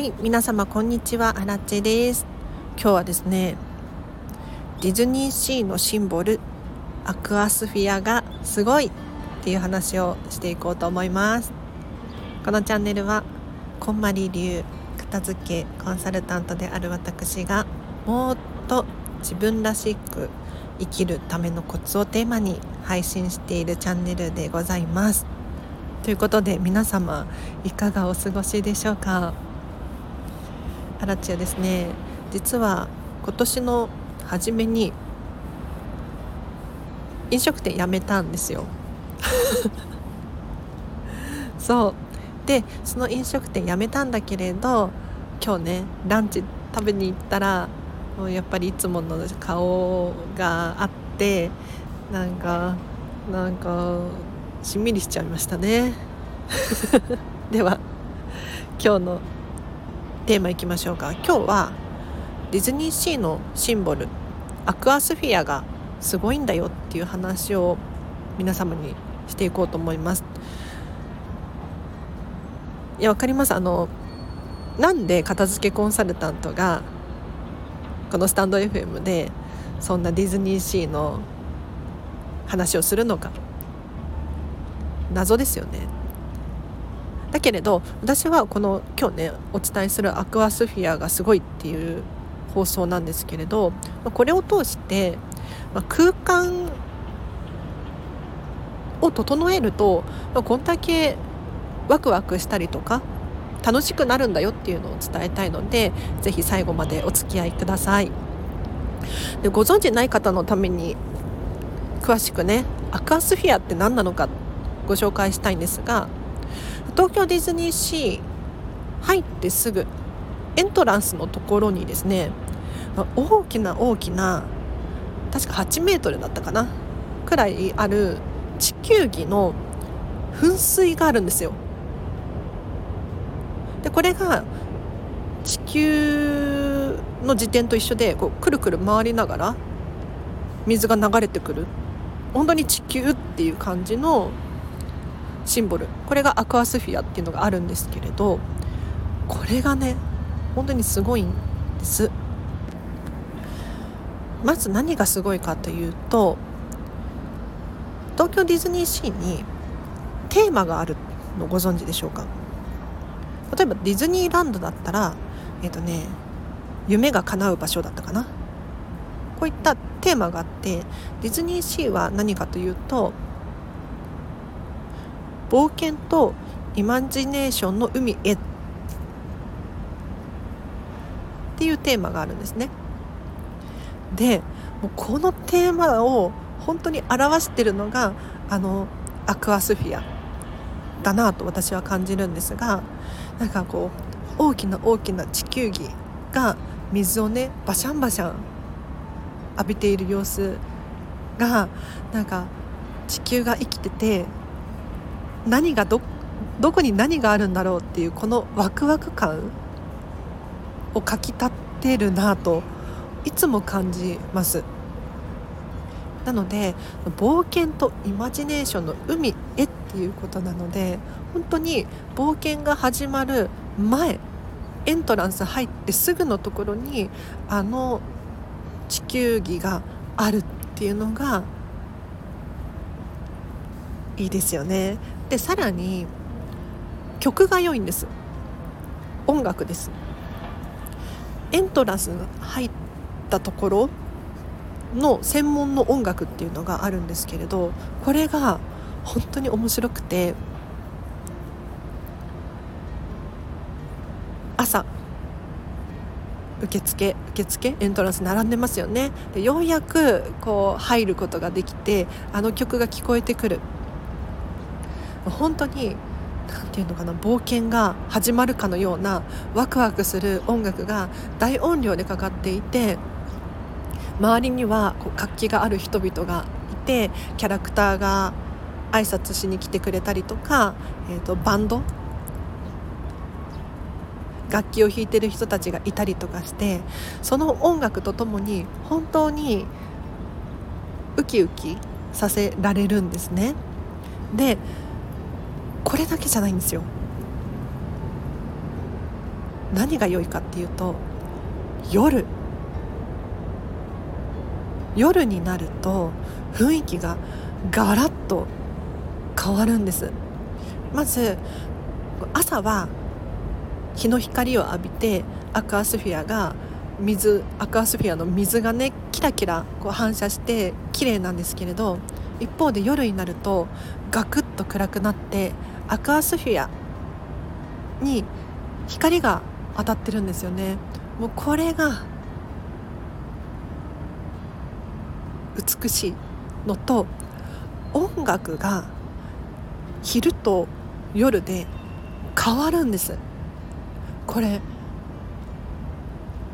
はい皆様こんにちは。アラチェです。今日はですねディズニーシーのシンボルアクアスフィアがすごいっていう話をしていこうと思います。このチャンネルはこんまり流片付けコンサルタントである私がもっと自分らしく生きるためのコツをテーマに配信しているチャンネルでございます。ということで皆様いかがお過ごしでしょうか？アラチアですね。実は今年の初めに飲食店辞めたんですよ。そう。でその飲食店辞めたんだけれど今日ねランチ食べに行ったらもうやっぱりいつもの顔があってなんかなんかしんみりしちゃいましたね。では今日のテーマいきましょうか。今日はディズニーシーのシンボルアクアスフィアがすごいんだよっていう話を皆様にしていこうと思います。いやわかります。あのなんで片付けコンサルタントがこのスタンド FM でそんなディズニーシーの話をするのか。謎ですよね。だけれど私はこの今日ねお伝えするアクアスフィアがすごいっていう放送なんですけれどこれを通して空間を整えるとこんだけワクワクしたりとか楽しくなるんだよっていうのを伝えたいので是非最後までお付き合いください。でご存知ない方のために詳しくねアクアスフィアって何なのかご紹介したいんですが東京ディズニーシー入ってすぐエントランスのところにですね大きな大きな確か8メートルだったかなくらいある地球儀の噴水があるんですよ。でこれが地球の自転と一緒でこうくるくる回りながら水が流れてくる。本当に地球っていう感じのシンボル。これがアクアスフィアっていうのがあるんですけれどこれがね本当にすごいんです。まず何がすごいかというと東京ディズニーシーにテーマがあるのご存知でしょうか？例えばディズニーランドだったらえっ、ー、とね夢が叶う場所だったかな？こういったテーマがあってディズニーシーは何かというと冒険とイマジネーションの海へっていうテーマがあるんですね。でもうこのテーマを本当に表してるのがあのアクアスフィアだなと私は感じるんですがなんかこう大きな大きな地球儀が水をねバシャンバシャン浴びている様子がなんか地球が生きてて何がどどこに何があるんだろうっていうこのワクワク感をかきたてるなといつも感じます。なので冒険とイマジネーションの海へっていうことなので本当に冒険が始まる前エントランス入ってすぐのところにあの地球儀があるっていうのがいいですよね。でさらに曲が良いんです。音楽です。エントランスが入ったところの専門の音楽っていうのがあるんですけれどこれが本当に面白くて朝受付受付？エントランス並んでますよね。でようやくこう入ることができてあの曲が聞こえてくる。本当に何て言うのかな冒険が始まるかのようなワクワクする音楽が大音量でかかっていて周りにはこう活気がある人々がいてキャラクターが挨拶しに来てくれたりとか、えーと、バンド楽器を弾いてる人たちがいたりとかしてその音楽とともに本当にウキウキさせられるんですね。でこれだけじゃないんですよ。何が良いかっていうと夜。夜になると雰囲気がガラッと変わるんです。まず朝は日の光を浴びてアクアスフィアが水アクアスフィアの水がねキラキラこう反射して綺麗なんですけれど一方で夜になるとガクッと暗くなってアクアスフィアに光が当たってるんですよね。もうこれが美しいのと音楽が昼と夜で変わるんです。これ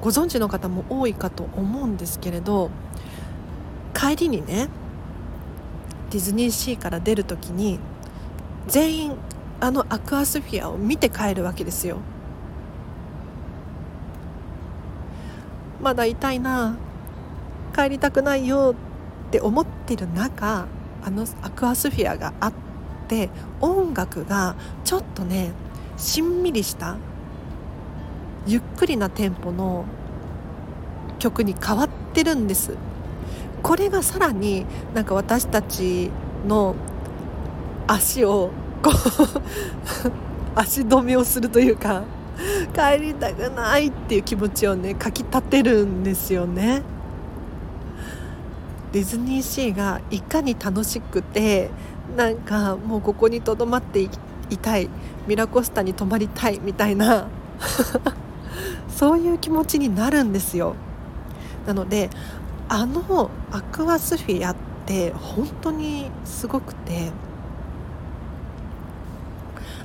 ご存知の方も多いかと思うんですけれど帰りにねディズニーシーから出る時に全員あのアクアスフィアを見て帰るわけですよ。まだ痛いな帰りたくないよって思ってる中あのアクアスフィアがあって音楽がちょっとねしんみりしたゆっくりなテンポの曲に変わってるんです。これがさらになんか私たちの足をこう 足止めをするというか帰りたくないっていう気持ちをねかきたてるんですよね。ディズニーシーがいかに楽しくてなんかもうここにとどまっていたいミラコスタに泊まりたいみたいな そういう気持ちになるんですよ。なのであのアクアスフィアって本当にすごくて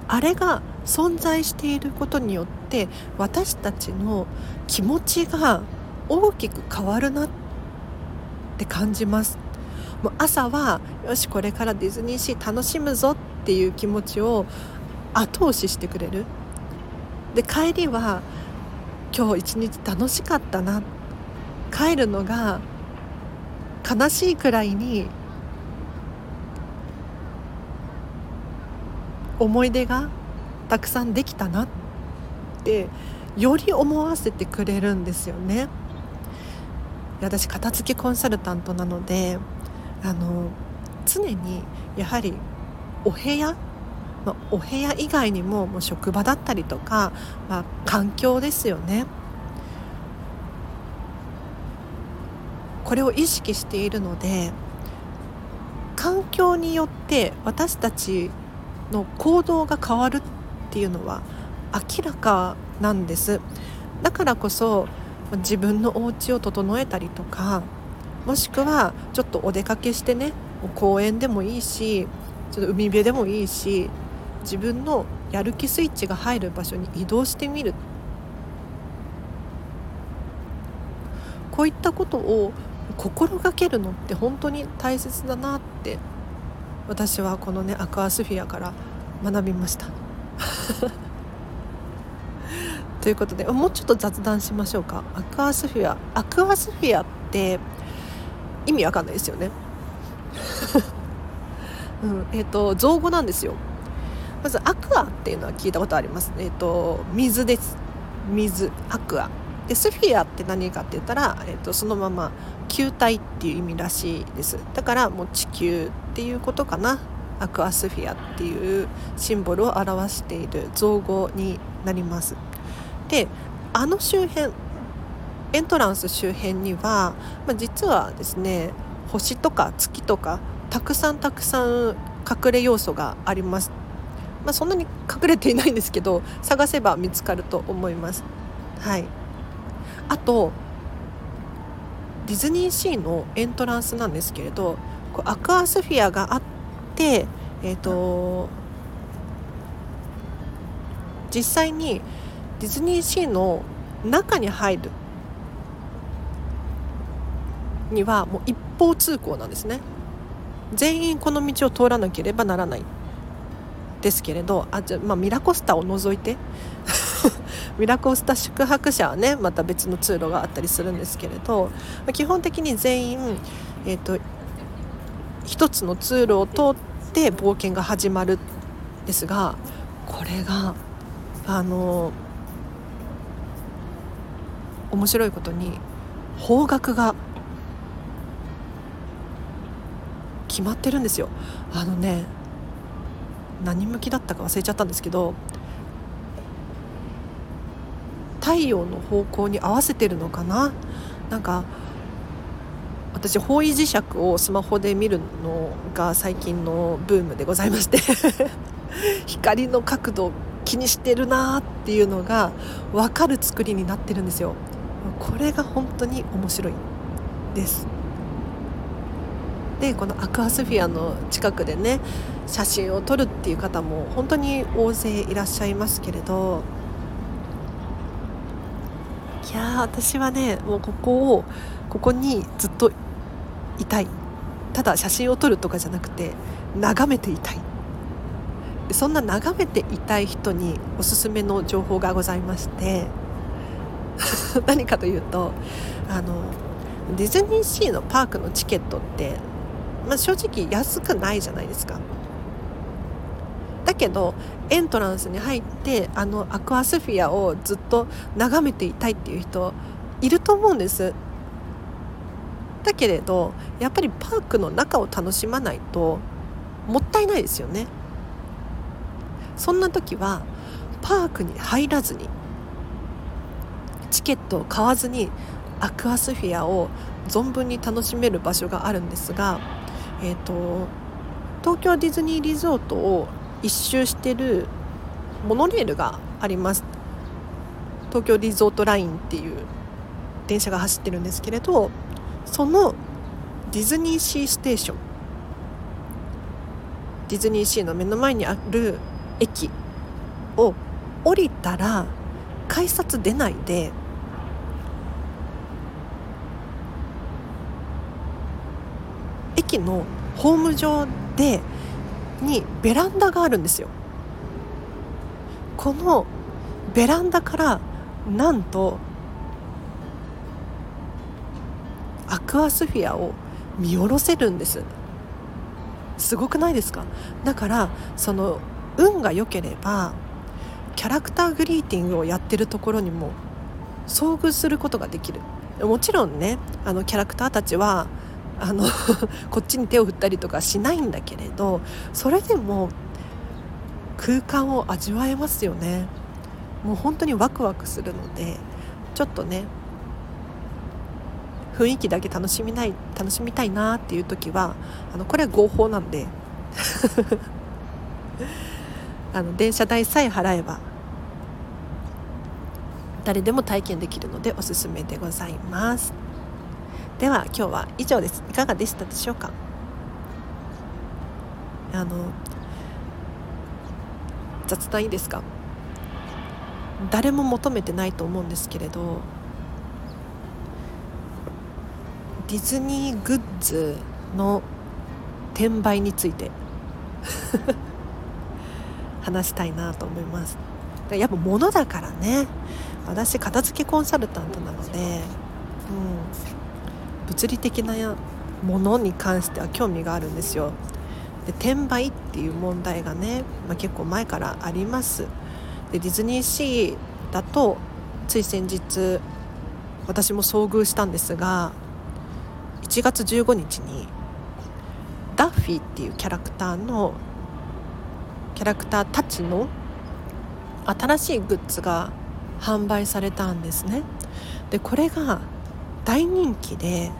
あれが存在していることによって私たちの気持ちが大きく変わるなって感じます。もう朝はよしこれからディズニーシー楽しむぞっていう気持ちを後押ししてくれる。で帰りは今日一日楽しかったな。帰るのが悲しいくらいに思い出がたくさんできたなってより思わせてくれるんですよね。私片付けコンサルタントなのであの常にやはりお部屋、まあ、お部屋以外にももう職場だったりとか、まあ、環境ですよねこれを意識しているので環境によって私たちの行動が変わるっていうのは明らかなんです。だからこそ自分のお家を整えたりとかもしくはちょっとお出かけしてね公園でもいいしちょっと海辺でもいいし自分のやる気スイッチが入る場所に移動してみる。こういったことを心がけるのって本当に大切だなって私はこのねアクアスフィアから学びました。ということでもうちょっと雑談しましょうか。アクアスフィアアクアスフィアって意味わかんないですよね。うんえーと、造語なんですよ。まずアクアっていうのは聞いたことあります。えっ、ー、と水です。水アクア。でスフィアって何かって言ったら、えーとそのまま球体っていう意味らしいです。だからもう地球っていうことかな。アクアスフィアっていうシンボルを表している造語になります。であの周辺エントランス周辺には、まあ、実はですね星とか月とかたくさんたくさん隠れ要素があります、まあ、そんなに隠れていないんですけど探せば見つかると思います。はい。あとディズニーシーのエントランスなんですけれどこうアクアスフィアがあって、えーと、実際にディズニーシーの中に入るにはもう一方通行なんですね。全員この道を通らなければならない。ですけれどあじゃまあ、ミラコスタを除いて。ミラコスタ宿泊者はねまた別の通路があったりするんですけれど基本的に全員、えーと、一つの通路を通って冒険が始まるんですがこれがあの面白いことに方角が決まってるんですよ。あのね何向きだったか忘れちゃったんですけど太陽の方向に合わせてるのかな？なんか私方位磁石をスマホで見るのが最近のブームでございまして 光の角度気にしてるなっていうのが分かる作りになってるんですよ。これが本当に面白いです。でこのアクアスフィアの近くでね写真を撮るっていう方も本当に大勢いらっしゃいますけれどいや私はねもうここをここにずっといたいただ写真を撮るとかじゃなくて眺めていたいそんな眺めていたい人におすすめの情報がございまして 何かというとあのディズニーシーのパークのチケットって、まあ、正直安くないじゃないですか。だけどエントランスに入ってあのアクアスフィアをずっと眺めていたいっていう人いると思うんです。だけれどやっぱりパークの中を楽しまないともったいないですよね。そんな時はパークに入らずにチケットを買わずにアクアスフィアを存分に楽しめる場所があるんですが、えーと、東京ディズニーリゾートを一周してるモノレールがあります。東京リゾートラインっていう電車が走ってるんですけれどそのディズニーシーステーションディズニーシーの目の前にある駅を降りたら改札出ないで駅のホーム上でにベランダがあるんですよ。このベランダからなんとアクアスフィアを見下ろせるんです。すごくないですか？だからその運が良ければキャラクターグリーティングをやってるところにも遭遇することができる。もちろんねあのキャラクターたちはあの こっちに手を振ったりとかしないんだけれどそれでも空間を味わえますよね。もう本当にワクワクするのでちょっとね雰囲気だけ楽しみない楽しみたいなっていう時はあのこれは合法なんで。あの電車代さえ払えば誰でも体験できるのでおすすめでございます。では今日は以上です。いかがでしたでしょうか？あの雑談いいですか？誰も求めてないと思うんですけれどディズニーグッズの転売について 話したいなと思います。やっぱ物だからね。私片付けコンサルタントなので、うん、物理的なものに関しては興味があるんですよ。で転売っていう問題がね、まあ、結構前からあります。でディズニーシーだとつい先日私も遭遇したんですが1月15日にダッフィーっていうキャラクターのキャラクターたちの新しいグッズが販売されたんですね。でこれが大人気で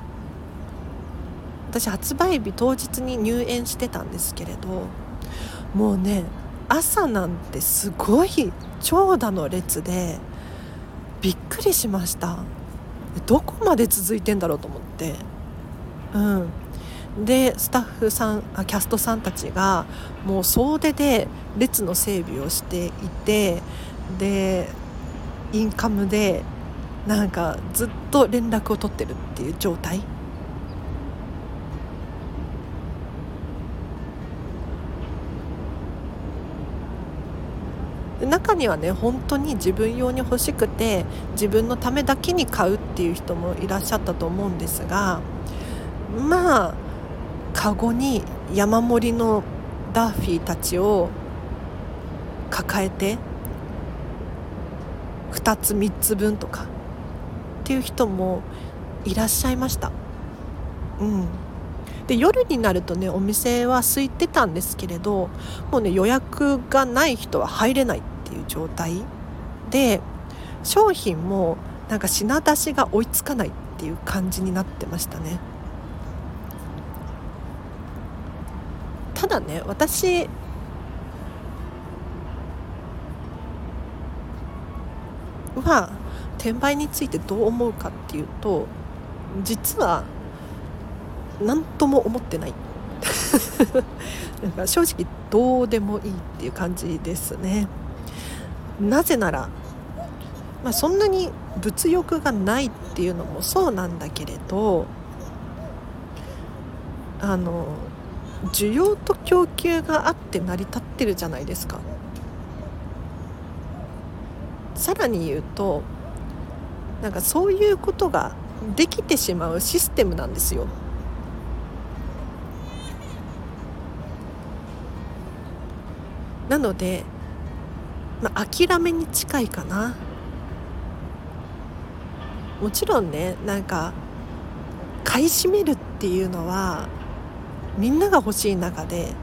私発売日当日に入園してたんですけれどもうね朝なんてすごい長蛇の列でびっくりしました。どこまで続いてんだろうと思って。うん。でスタッフさんキャストさんたちがもう総出で列の整備をしていてでインカムでなんかずっと連絡を取ってるっていう状態。中にはね本当に自分用に欲しくて自分のためだけに買うっていう人もいらっしゃったと思うんですがまあカゴに山盛りのダッフィーたちを抱えて2つ3つ分とかっていう人もいらっしゃいました。うん。で夜になるとねお店は空いてたんですけれどもうね予約がない人は入れない。ていう状態で商品もなんか品出しが追いつかないっていう感じになってましたね。ただね私は転売についてどう思うかっていうと実は何とも思ってない。なんか正直どうでもいいっていう感じですね。なぜなら、まあ、そんなに物欲がないっていうのもそうなんだけれどあの需要と供給があって成り立ってるじゃないですか。さらに言うとなんかそういうことができてしまうシステムなんですよ。なので、まあ、諦めに近いかな。もちろんねなんか買い占めるっていうのはみんなが欲しい中で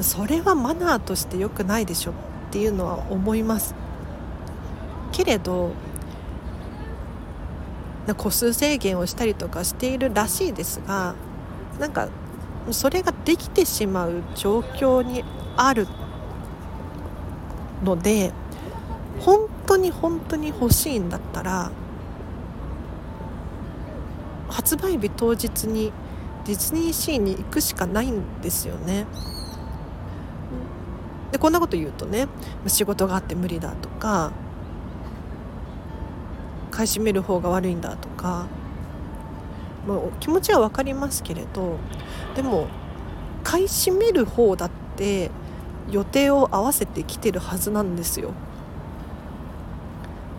それはマナーとして良くないでしょっていうのは思います。けれど個数制限をしたりとかしているらしいですがなんかそれができてしまう状況にあるので本当に本当に欲しいんだったら発売日当日にディズニーシーに行くしかないんですよね。でこんなこと言うとね仕事があって無理だとか買い占める方が悪いんだとか、まあ、気持ちは分かりますけれどでも買い占める方だって予定を合わせてきてるはずなんですよ。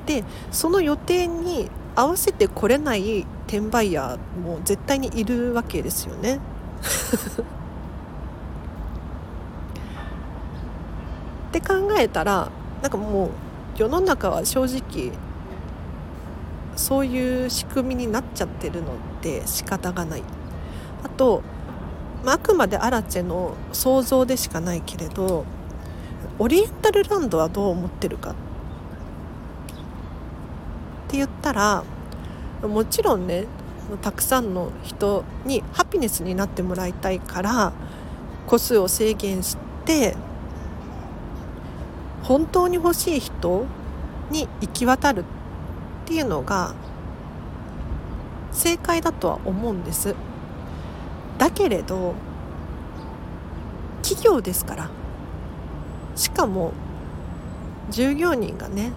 でその予定に合わせてこれない転売ヤーも絶対にいるわけですよね。って考えたらなんかもう世の中は正直そういう仕組みになっちゃってるので仕方がない。あとまあ、あくまでアラチェの想像でしかないけれどオリエンタルランドはどう思ってるかって言ったらもちろんねたくさんの人にハピネスになってもらいたいから個数を制限して本当に欲しい人に行き渡るっていうのが正解だとは思うんです。だけれど企業ですからしかも従業員がね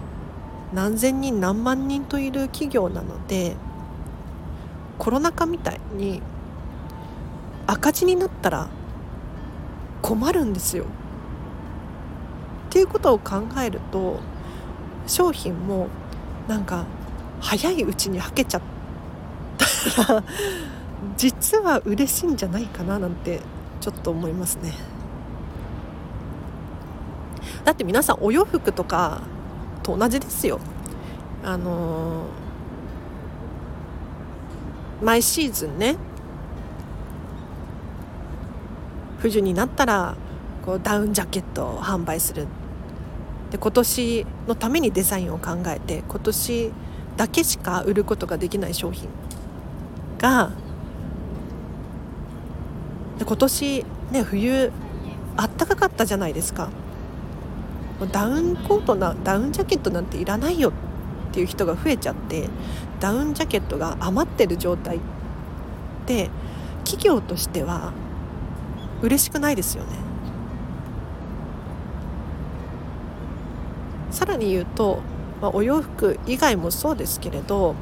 何千人何万人といる企業なのでコロナ禍みたいに赤字になったら困るんですよ。っていうことを考えると商品もなんか早いうちにはけちゃったら 実は嬉しいんじゃないかななんてちょっと思いますねだって皆さんお洋服とかと同じですよ。あのー、毎シーズンね冬になったらこうダウンジャケットを販売する。で今年のためにデザインを考えて今年だけしか売ることができない商品がで今年ね冬あったかかったじゃないですか。ダウンコートなダウンジャケットなんていらないよっていう人が増えちゃってダウンジャケットが余ってる状態で企業としては嬉しくないですよね。さらに言うと、まあ、お洋服以外もそうですけれど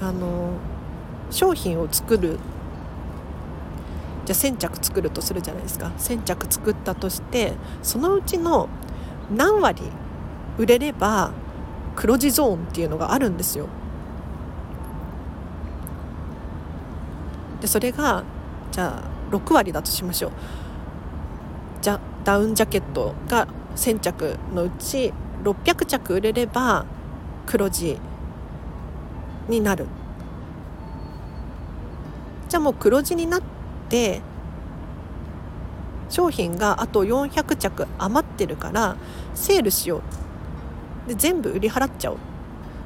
あの商品を作るじゃあ1,000着作るとするじゃないですか。1,000着作ったとしてそのうちの何割売れれば黒字ゾーンっていうのがあるんですよ。でそれがじゃあ6割だとしましょう。じゃダウンジャケットが1,000着のうち600着売れれば黒字になるじゃあもう黒字になって商品があと400着余ってるからセールしよう。で全部売り払っちゃおう。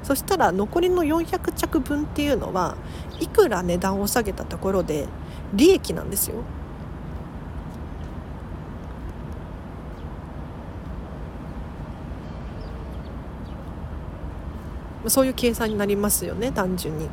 そしたら残りの400着分っていうのはいくら値段を下げたところで利益なんですよ。そういう計算になりますよね単純に。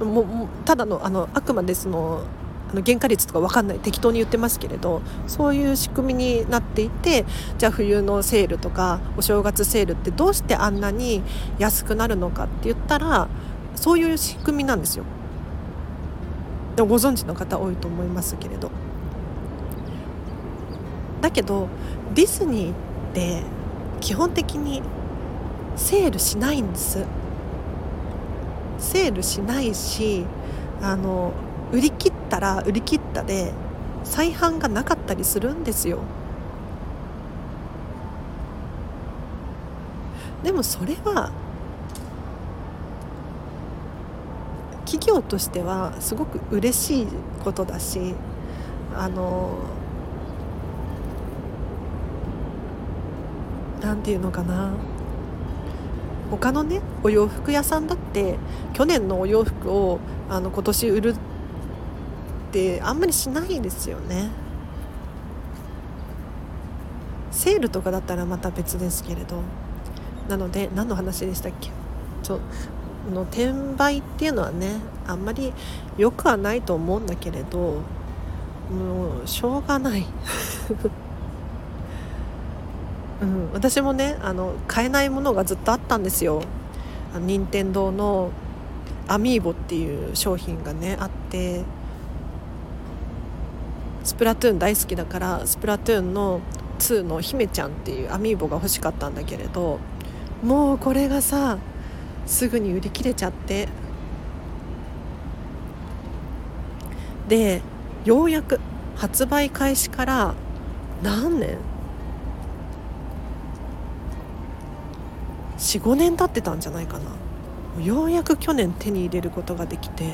もうただのあのあくまでそのあの原価率とか分かんない適当に言ってますけれどそういう仕組みになっていてじゃあ冬のセールとかお正月セールってどうしてあんなに安くなるのかって言ったらそういう仕組みなんですよ。でもご存知の方多いと思いますけれど。だけどディズニーって基本的にセールしないんですセールしないしあの売り切たら売り切ったで再販がなかったりするんですよ。でもそれは企業としてはすごく嬉しいことだしあのなんていうのかな。他のねお洋服屋さんだって去年のお洋服をあの今年売るってあんまりしないですよね。セールとかだったらまた別ですけれど。なので何の話でしたっけ？ちょの転売っていうのはねあんまり良くはないと思うんだけれどもうしょうがない。うん、私もねあの買えないものがずっとあったんですよ。任天堂のアミーボっていう商品がねあって。スプラトゥーン大好きだからスプラトゥーンの2の姫ちゃんっていうアミーボが欲しかったんだけれどもうこれがさすぐに売り切れちゃって。でようやく発売開始から何年？45年経ってたんじゃないかな。ようやく去年手に入れることができて。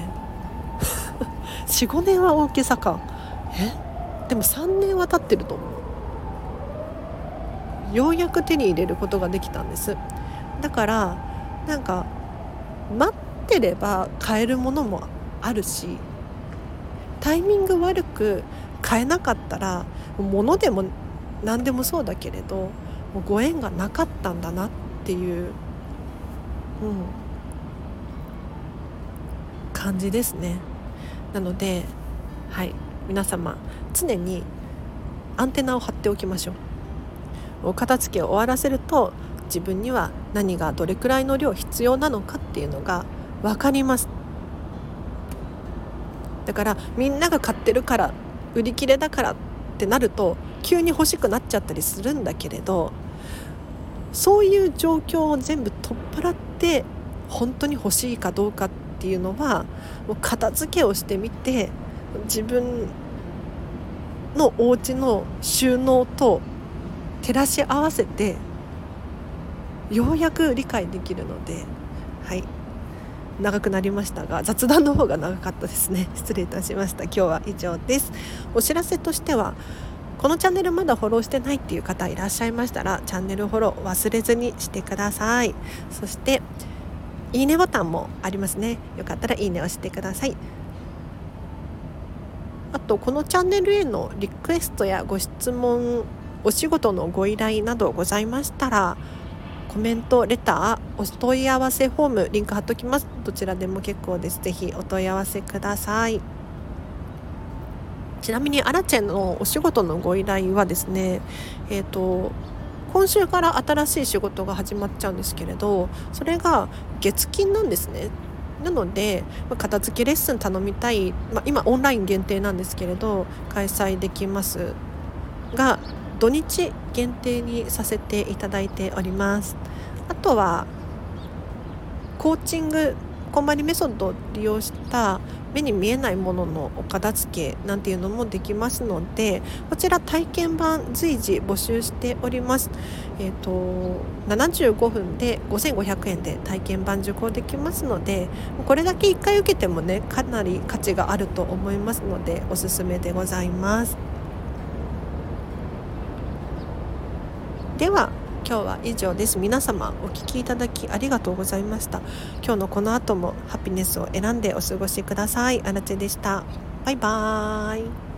45年は大きさか。え？でも3年は経ってると思う。ようやく手に入れることができたんです。だからなんか待ってれば買えるものもあるしタイミング悪く買えなかったら物でも何でもそうだけれどもうご縁がなかったんだなっっていう、うん、感じですね。なのではい。皆様常にアンテナを張っておきましょう。お片付けを終わらせると自分には何がどれくらいの量必要なのかっていうのが分かります。だからみんなが買ってるから売り切れだからってなると急に欲しくなっちゃったりするんだけれどそういう状況を全部取っ払って本当に欲しいかどうかっていうのはもう片付けをしてみて自分のお家の収納と照らし合わせてようやく理解できるのではい。長くなりましたが雑談の方が長かったですね。失礼いたしました。今日は以上です。お知らせとしてはこのチャンネルまだフォローしてないっていう方いらっしゃいましたらチャンネルフォロー忘れずにしてください。そしていいねボタンもありますね。よかったらいいねをしてください。あとこのチャンネルへのリクエストやご質問お仕事のご依頼などございましたらコメントレターお問い合わせフォームリンク貼っときます。どちらでも結構です。ぜひお問い合わせください。ちなみにアラチェのお仕事のご依頼はですねえっ、ー、と今週から新しい仕事が始まっちゃうんですけれどそれが月金なんですね。なのでま片付けレッスン頼みたい、まあ、今オンライン限定なんですけれど開催できます。が土日限定にさせていただいております。あとはコーチングこんまりメソッドを利用した目に見えないもののお片付けなんていうのもできますのでこちら体験版随時募集しております。えーと、75分で5500円で体験版受講できますのでこれだけ1回受けてもねかなり価値があると思いますのでおすすめでございます。では今日は以上です。皆様お聴きいただきありがとうございました。今日のこの後もハピネスを選んでお過ごしください。あらちでした。バイバーイ。